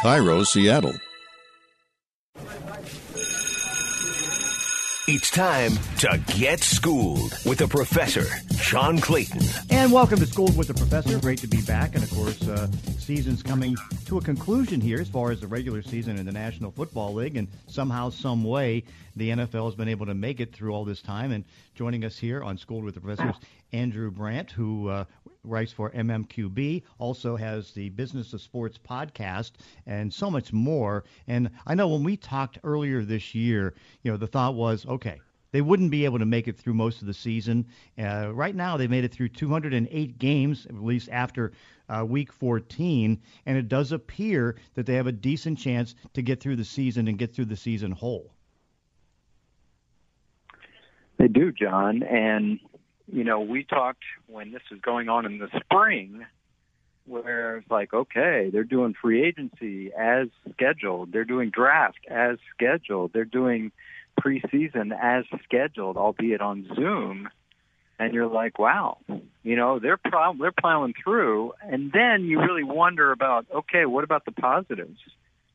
KIRO, Seattle. It's time to get schooled with the professor, John Clayton. And welcome to Schooled with the Professor. Great to be back. And of course, uh, season's coming to a conclusion here as far as the regular season in the National Football League. And somehow, some way, the NFL has been able to make it through all this time. And joining us here on Schooled with the Professor is Andrew Brandt, who uh, writes for MMQB, also has the Business of Sports podcast, and so much more. And I know when we talked earlier this year, you know, the thought was, okay, they wouldn't be able to make it through most of the season. Uh, right now, they made it through 208 games, at least after uh, week 14, and it does appear that they have a decent chance to get through the season and get through the season whole. They do, John. And, you know, we talked when this was going on in the spring where it's like, okay, they're doing free agency as scheduled. They're doing draft as scheduled. They're doing preseason as scheduled, albeit on Zoom. And you're like, wow, you know, they're they're plowing through. And then you really wonder about, okay, what about the positives?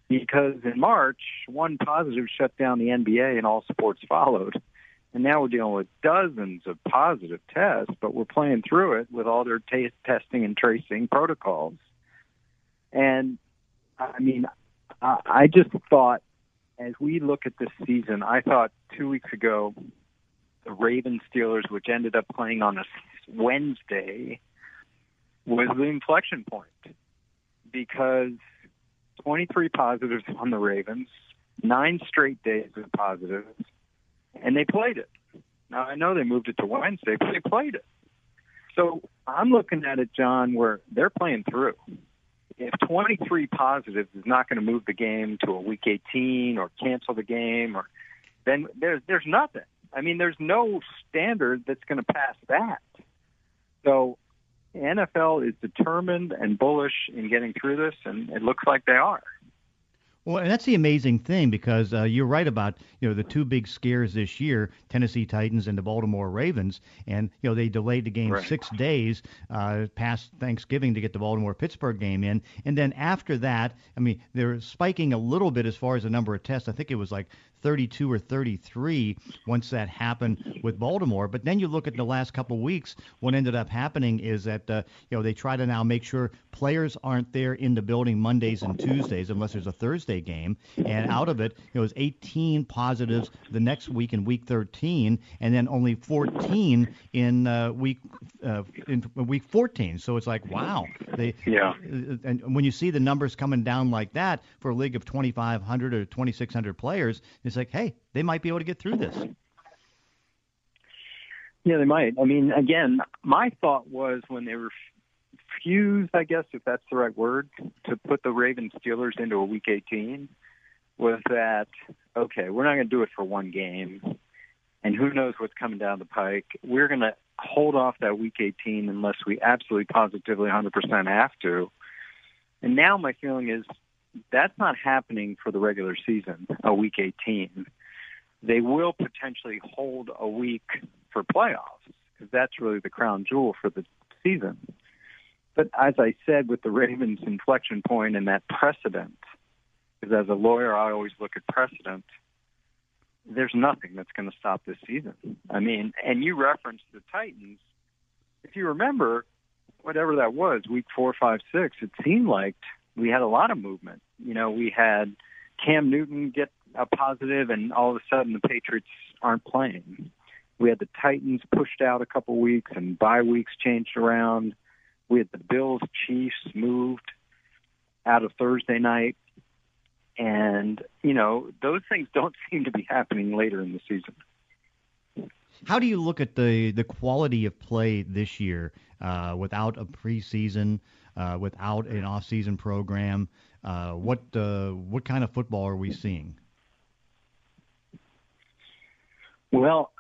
Because in March, one positive shut down the NBA and all sports followed. And now we're dealing with dozens of positive tests, but we're playing through it with all their t- testing and tracing protocols. And I mean, I, I just thought as we look at this season, I thought two weeks ago the Ravens Steelers, which ended up playing on a Wednesday, was the inflection point because 23 positives on the Ravens, nine straight days of positives, and they played it. Now I know they moved it to Wednesday, but they played it. So I'm looking at it, John, where they're playing through if 23 positives is not going to move the game to a week 18 or cancel the game, or then there's there's nothing. I mean, there's no standard that's going to pass that. So, NFL is determined and bullish in getting through this, and it looks like they are. Well, and that's the amazing thing because uh, you're right about you know the two big scares this year: Tennessee Titans and the Baltimore Ravens, and you know they delayed the game right. six days uh, past Thanksgiving to get the Baltimore Pittsburgh game in, and then after that, I mean they're spiking a little bit as far as the number of tests. I think it was like 32 or 33 once that happened with Baltimore. But then you look at the last couple of weeks. What ended up happening is that uh, you know they try to now make sure players aren't there in the building Mondays and Tuesdays unless there's a Thursday game. And out of it, it was 18 positives the next week in week 13, and then only 14 in uh, week uh, in week 14. So it's like wow, they yeah. And when you see the numbers coming down like that for a league of 2,500 or 2,600 players, it's it's like, hey, they might be able to get through this. Yeah, they might. I mean, again, my thought was when they refused, I guess, if that's the right word, to put the Ravens Steelers into a Week 18, was that okay? We're not going to do it for one game, and who knows what's coming down the pike. We're going to hold off that Week 18 unless we absolutely, positively, 100% have to. And now my feeling is that's not happening for the regular season, a week 18. They will potentially hold a week for playoffs because that's really the crown jewel for the season. But as I said, with the Ravens' inflection point and that precedent, because as a lawyer, I always look at precedent. There's nothing that's going to stop this season. I mean, and you referenced the Titans. If you remember, whatever that was, week four, five, six, it seemed like we had a lot of movement. You know, we had Cam Newton get a positive, and all of a sudden the Patriots aren't playing. We had the Titans pushed out a couple weeks, and bye weeks changed around. We had the Bills Chiefs moved out of Thursday night. And, you know, those things don't seem to be happening later in the season. How do you look at the, the quality of play this year uh, without a preseason, uh, without an off-season program? Uh, what uh, what kind of football are we seeing? Well,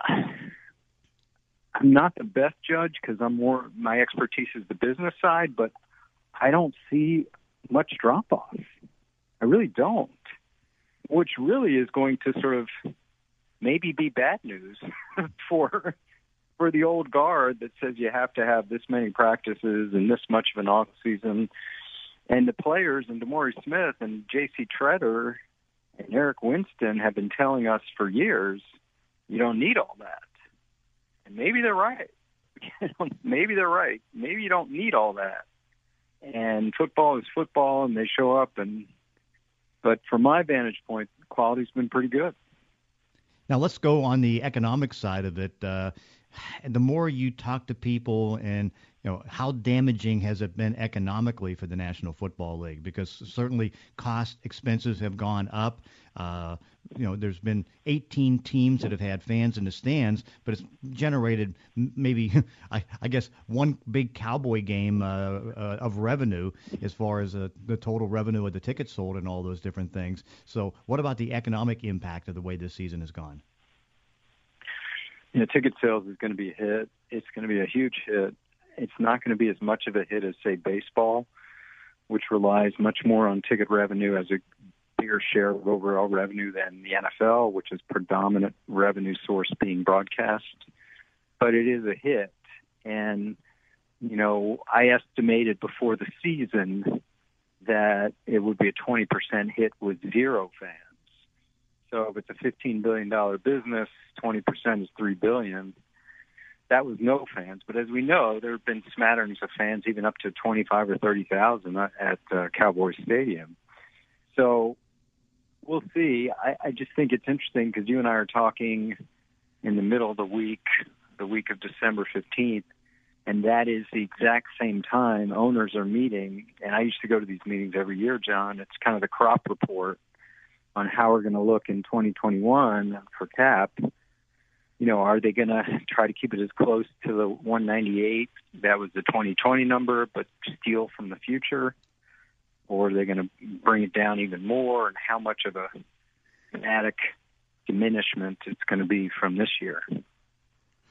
I'm not the best judge because I'm more my expertise is the business side, but I don't see much drop off. I really don't, which really is going to sort of maybe be bad news for for the old guard that says you have to have this many practices and this much of an off season And the players and DeMaurice Smith and J.C. Tretter and Eric Winston have been telling us for years, you don't need all that. And maybe they're right. maybe they're right. Maybe you don't need all that. And football is football, and they show up. And but from my vantage point, quality's been pretty good. Now let's go on the economic side of it. Uh, the more you talk to people and you know how damaging has it been economically for the National Football League? Because certainly cost expenses have gone up. Uh, you know, there's been 18 teams that have had fans in the stands, but it's generated maybe, I, I guess, one big Cowboy game uh, uh, of revenue as far as uh, the total revenue of the tickets sold and all those different things. So, what about the economic impact of the way this season has gone? You know, ticket sales is going to be a hit. It's going to be a huge hit it's not going to be as much of a hit as say baseball, which relies much more on ticket revenue as a bigger share of overall revenue than the NFL, which is predominant revenue source being broadcast. But it is a hit, and you know I estimated before the season that it would be a 20% hit with zero fans. So if it's a 15 billion dollar business, 20% is 3 billion that was no fans. But as we know, there have been smatterings of fans, even up to 25 or 30,000 at uh, Cowboy Stadium. So we'll see. I, I just think it's interesting because you and I are talking in the middle of the week, the week of December 15th, and that is the exact same time owners are meeting. And I used to go to these meetings every year, John. It's kind of the crop report on how we're going to look in 2021 for cap you know, are they going to try to keep it as close to the 198 that was the 2020 number, but steal from the future, or are they going to bring it down even more? And how much of a dramatic diminishment it's going to be from this year?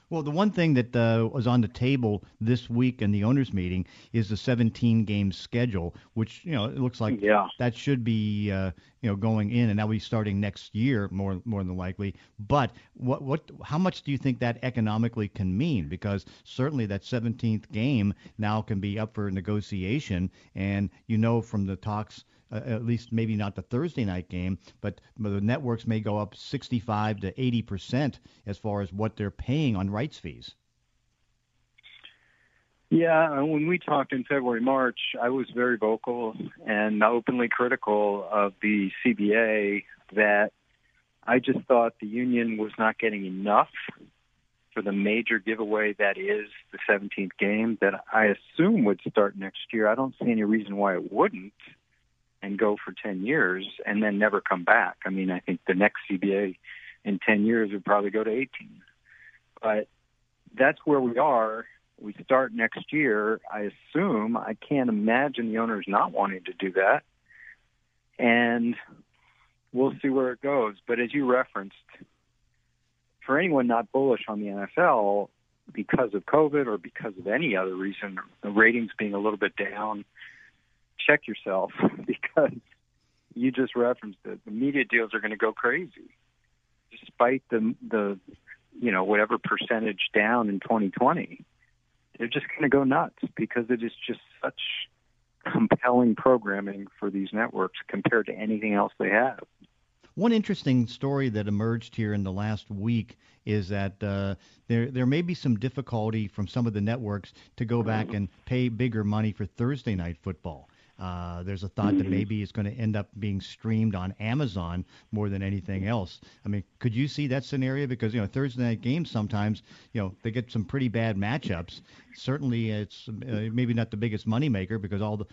Well, the one thing that uh, was on the table this week in the owners' meeting is the 17 game schedule, which you know it looks like yeah. that should be uh, you know going in, and that will be starting next year more more than likely. But what what how much do you think that economically can mean? Because certainly that 17th game now can be up for negotiation, and you know from the talks uh, at least maybe not the Thursday night game, but, the networks may go up 65 to 80 percent as far as what they're paying on rights fees. Yeah, when we talked in February, March, I was very vocal and openly critical of the CBA that I just thought the union was not getting enough for the major giveaway that is the 17th game that I assume would start next year. I don't see any reason why it wouldn't and go for 10 years and then never come back. I mean, I think the next CBA in 10 years would probably go to 18. But that's where we are. We start next year. I assume, I can't imagine the owners not wanting to do that. And we'll see where it goes. But as you referenced, for anyone not bullish on the NFL because of COVID or because of any other reason, the ratings being a little bit down, check yourself because you just referenced it. The media deals are going to go crazy, despite the the you know whatever percentage down in 2020. They're just going to go nuts because it is just such compelling programming for these networks compared to anything else they have. One interesting story that emerged here in the last week is that uh, there there may be some difficulty from some of the networks to go back and pay bigger money for Thursday night football. Uh, there's a thought that mm-hmm. maybe it's going to end up being streamed on Amazon more than anything else. I mean, could you see that scenario? Because you know Thursday night games sometimes you know they get some pretty bad matchups. Certainly, it's uh, maybe not the biggest moneymaker because all the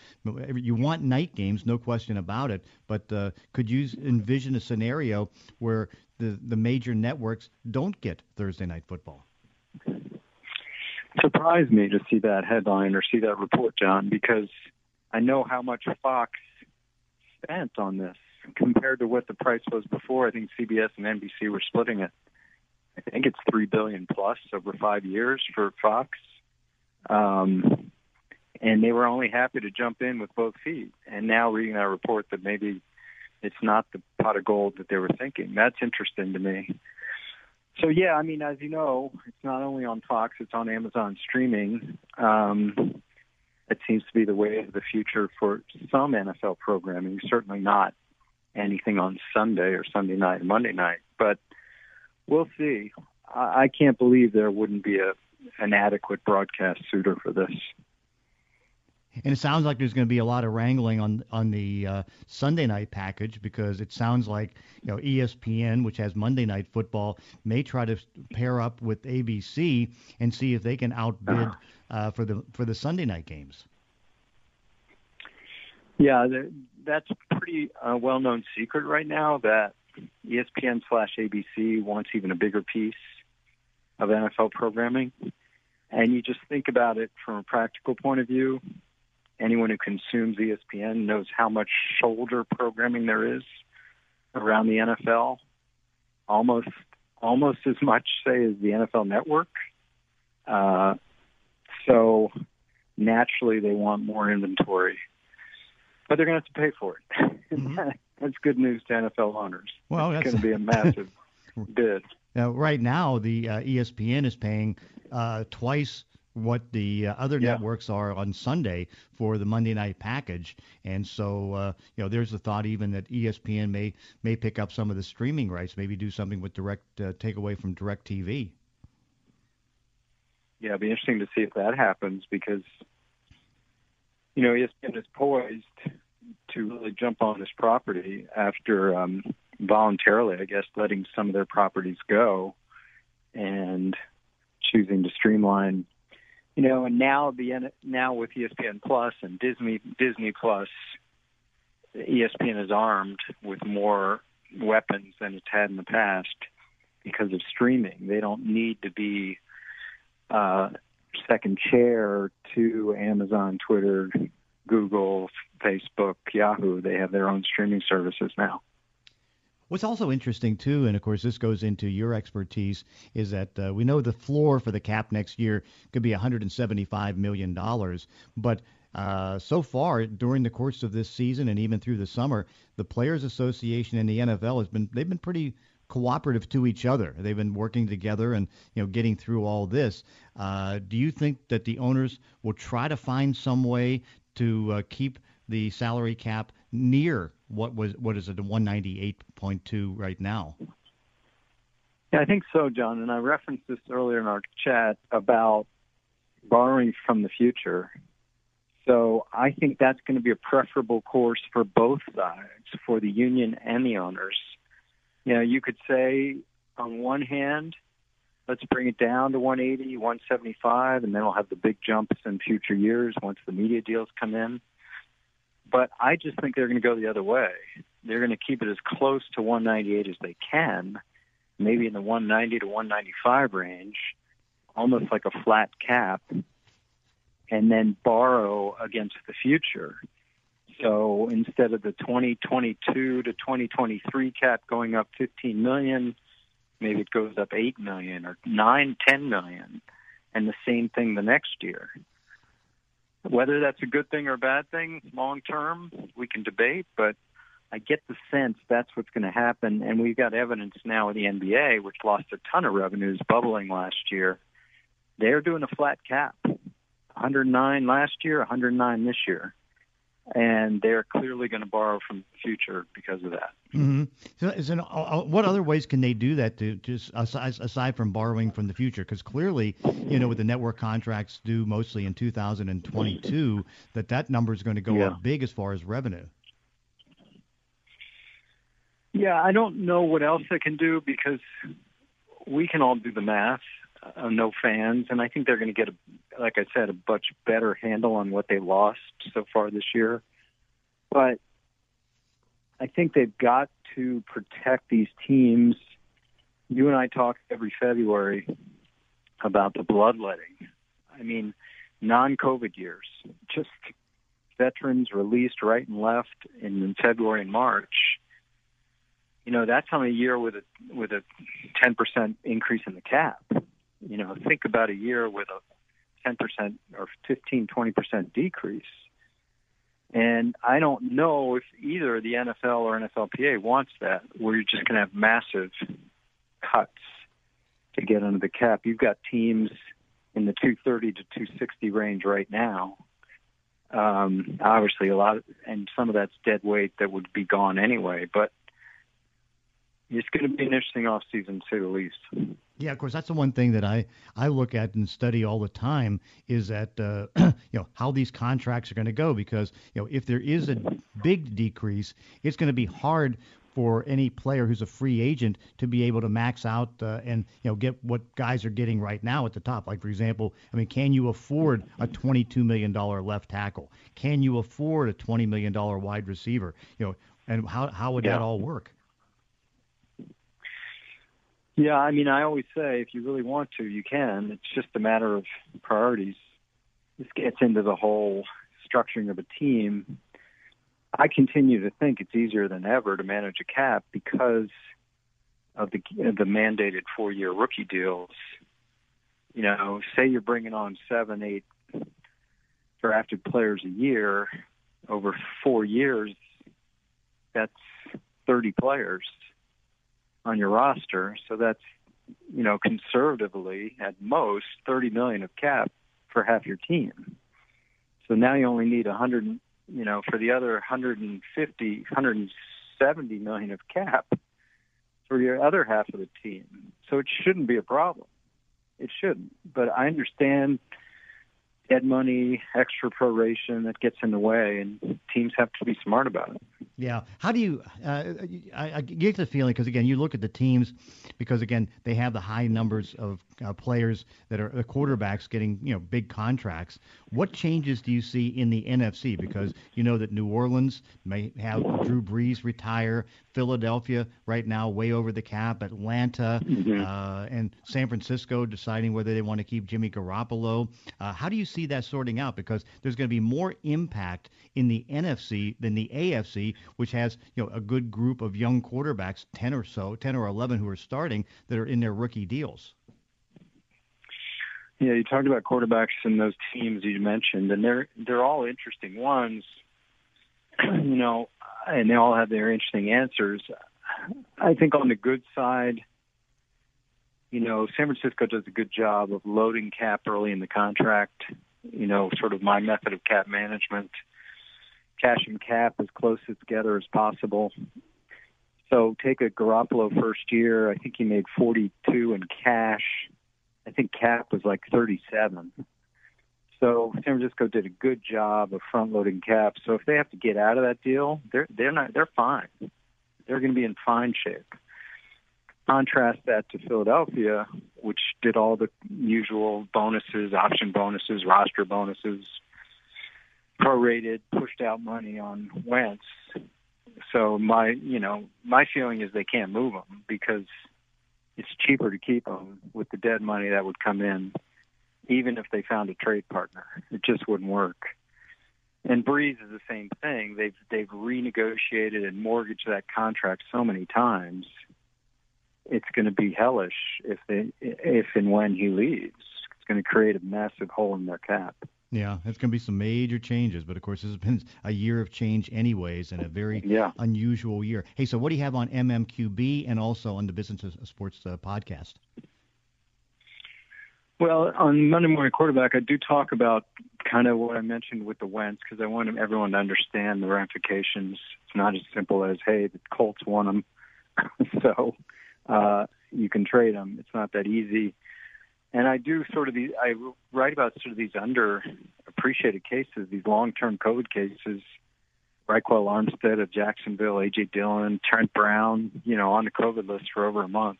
you want night games, no question about it. But uh, could you envision a scenario where the the major networks don't get Thursday night football? surprised me to see that headline or see that report, John, because I know how much Fox spent on this compared to what the price was before. I think CBS and NBC were splitting it. I think it's three billion plus over five years for Fox, um, and they were only happy to jump in with both feet. And now reading that report that maybe it's not the pot of gold that they were thinking. That's interesting to me. So yeah, I mean, as you know, it's not only on Fox; it's on Amazon streaming. Um, It seems to be the way of the future for some NFL programming. Certainly not anything on Sunday or Sunday night or Monday night, but we'll see. I, I can't believe there wouldn't be a an adequate broadcast suitor for this. And it sounds like there's going to be a lot of wrangling on on the uh, Sunday night package because it sounds like you know ESPN, which has Monday night football, may try to pair up with ABC and see if they can outbid uh, for the for the Sunday night games. Yeah, that's a pretty uh, well-known secret right now that ESPN slash ABC wants even a bigger piece of NFL programming. And you just think about it from a practical point of view. Anyone who consumes ESPN knows how much shoulder programming there is around the NFL. Almost, almost as much, say, as the NFL Network. Uh, so naturally, they want more inventory, but they're going to have to pay for it. Mm-hmm. that's good news to NFL owners. Well, it's going to be a massive bid. Now, right now, the uh, ESPN is paying uh, twice what the uh, other yeah. networks are on Sunday for the Monday night package, and so uh, you know there's the thought even that ESPN may may pick up some of the streaming rights, maybe do something with direct uh, take away from Direct TV. Yeah, it'd be interesting to see if that happens because you know ESPN is poised to really jump on this property after um, voluntarily, I guess, letting some of their properties go and choosing to streamline. You know, and now the now with ESPN Plus and Disney Disney Plus, ESPN is armed with more weapons than it's had in the past because of streaming. They don't need to be uh, second chair to Amazon, Twitter, Google, Facebook, Yahoo. They have their own streaming services now. What's also interesting too, and of course this goes into your expertise, is that uh, we know the floor for the cap next year could be 175 million dollars, but uh, so far during the course of this season and even through the summer, the Players Association and the NFL has been they've been pretty cooperative to each other. They've been working together and you know getting through all this. Uh, do you think that the owners will try to find some way to uh, keep the salary cap near what was what is it, 198.2 right now? Yeah, I think so, John. And I referenced this earlier in our chat about borrowing from the future. So I think that's going to be a preferable course for both sides, for the union and the owners. You know, you could say on one hand, let's bring it down to 180, 175, and then we'll have the big jumps in future years once the media deals come in. But I just think they're going to go the other way. They're going to keep it as close to 198 as they can, maybe in the 190 to 195 range, almost like a flat cap, and then borrow against the future. So instead of the 2022 to 2023 cap going up 15 million, maybe it goes up 8 million or 9, 10 million, and the same thing the next year. Whether that's a good thing or a bad thing long term, we can debate, but I get the sense that's what's going to happen. And we've got evidence now with the NBA, which lost a ton of revenues bubbling last year. They're doing a flat cap 109 last year, 109 this year and they're clearly going to borrow from the future because of that. Mm-hmm. So, so uh, uh, what other ways can they do that to just aside, aside from borrowing from the future? Because clearly, you know, with the network contracts due mostly in 2022, that that number is going to go yeah. up big as far as revenue. Yeah, I don't know what else they can do because we can all do the math uh, no fans, and I think they're going to get, a, like I said, a much better handle on what they lost so far this year. But I think they've got to protect these teams. You and I talk every February about the bloodletting. I mean, non-COVID years, just veterans released right and left in, February and March. You know, that's on a year with a with a 10% increase in the cap you know, think about a year with a 10% or 15, 20% decrease. And I don't know if either the NFL or NFLPA wants that, where you're just going to have massive cuts to get under the cap. You've got teams in the 230 to 260 range right now, Um, obviously, a lot, of, and some of that's dead weight that would be gone anyway. But it's going to be an interesting off season, to say the least. Yeah, of course, that's the one thing that I I look at and study all the time is that uh, you know how these contracts are going to go because you know if there is a big decrease, it's going to be hard for any player who's a free agent to be able to max out uh, and you know get what guys are getting right now at the top. Like for example, I mean, can you afford a 22 million dollar left tackle? Can you afford a 20 million dollar wide receiver? You know, and how how would yeah. that all work? Yeah, I mean, I always say if you really want to, you can. It's just a matter of priorities. This gets into the whole structuring of a team I continue to think it's easier than ever to manage a cap because of the the mandated four year rookie deals. You know, say you're bringing on seven, eight drafted players a year over four years. That's 30 players on your roster. So that's, you know, conservatively at most 30 million of cap for half your team. So now you only need 100 you know, for the other 150, 170 million of cap for your other half of the team. So it shouldn't be a problem. It shouldn't. But I understand dead money, extra proration that gets in the way, and teams have to be smart about it. Yeah. How do you? Uh, I, I get the feeling because again, you look at the teams because again they have the high numbers of uh, players that are the quarterbacks getting you know big contracts. What changes do you see in the NFC? Because you know that New Orleans may have Drew Brees retire, Philadelphia right now way over the cap, Atlanta, mm-hmm. uh, and San Francisco deciding whether they want to keep Jimmy Garoppolo. Uh, how do you see that sorting out? Because there's going to be more impact in the NFC than the AFC, which has you know a good group of young quarterbacks, ten or so, ten or eleven who are starting that are in their rookie deals. Yeah, you talked about quarterbacks and those teams you mentioned, and they're they're all interesting ones. you know, and they all have their interesting answers. I think on the good side, you know, San Francisco does a good job of loading cap early in the contract. You know, sort of my method of cap management, cash and cap as close together as possible. So take a Garoppolo first year. I think he made 42 in cash. I think cap was like 37. So San Francisco did a good job of front loading cap. So if they have to get out of that deal, they're they're not they're fine. They're going to be in fine shape. Contrast that to Philadelphia, which did all the usual bonuses, option bonuses, roster bonuses, prorated, pushed out money on Wentz. So my, you know, my feeling is they can't move them because it's cheaper to keep them with the dead money that would come in even if they found a trade partner. It just wouldn't work. And Brees is the same thing. They've they've renegotiated and mortgaged that contract so many times. It's going to be hellish if they if and when he leaves. It's going to create a massive hole in their cap. Yeah, it's going to be some major changes, but of course, this has been a year of change, anyways, and a very yeah. unusual year. Hey, so what do you have on MMQB and also on the Business of Sports uh, podcast? Well, on Monday Morning Quarterback, I do talk about kind of what I mentioned with the Wentz because I want everyone to understand the ramifications. It's not as simple as, hey, the Colts won them, so uh, you can trade them. It's not that easy. And I do sort of these. I write about sort of these underappreciated cases, these long-term COVID cases. Ryquell Armstead of Jacksonville, AJ Dillon, Trent Brown, you know, on the COVID list for over a month.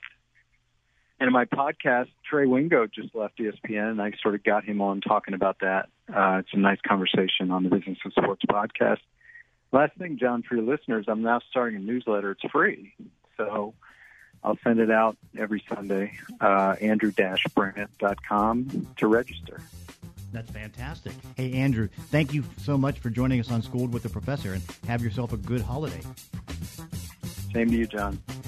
And in my podcast, Trey Wingo just left ESPN, and I sort of got him on talking about that. Uh, it's a nice conversation on the Business of Sports podcast. Last thing, John, for your listeners, I'm now starting a newsletter. It's free, so I'll send it out every Sunday. Uh, Andrew-Brandt.com to register. That's fantastic. Hey, Andrew, thank you so much for joining us on Schooled with the Professor, and have yourself a good holiday. Same to you, John.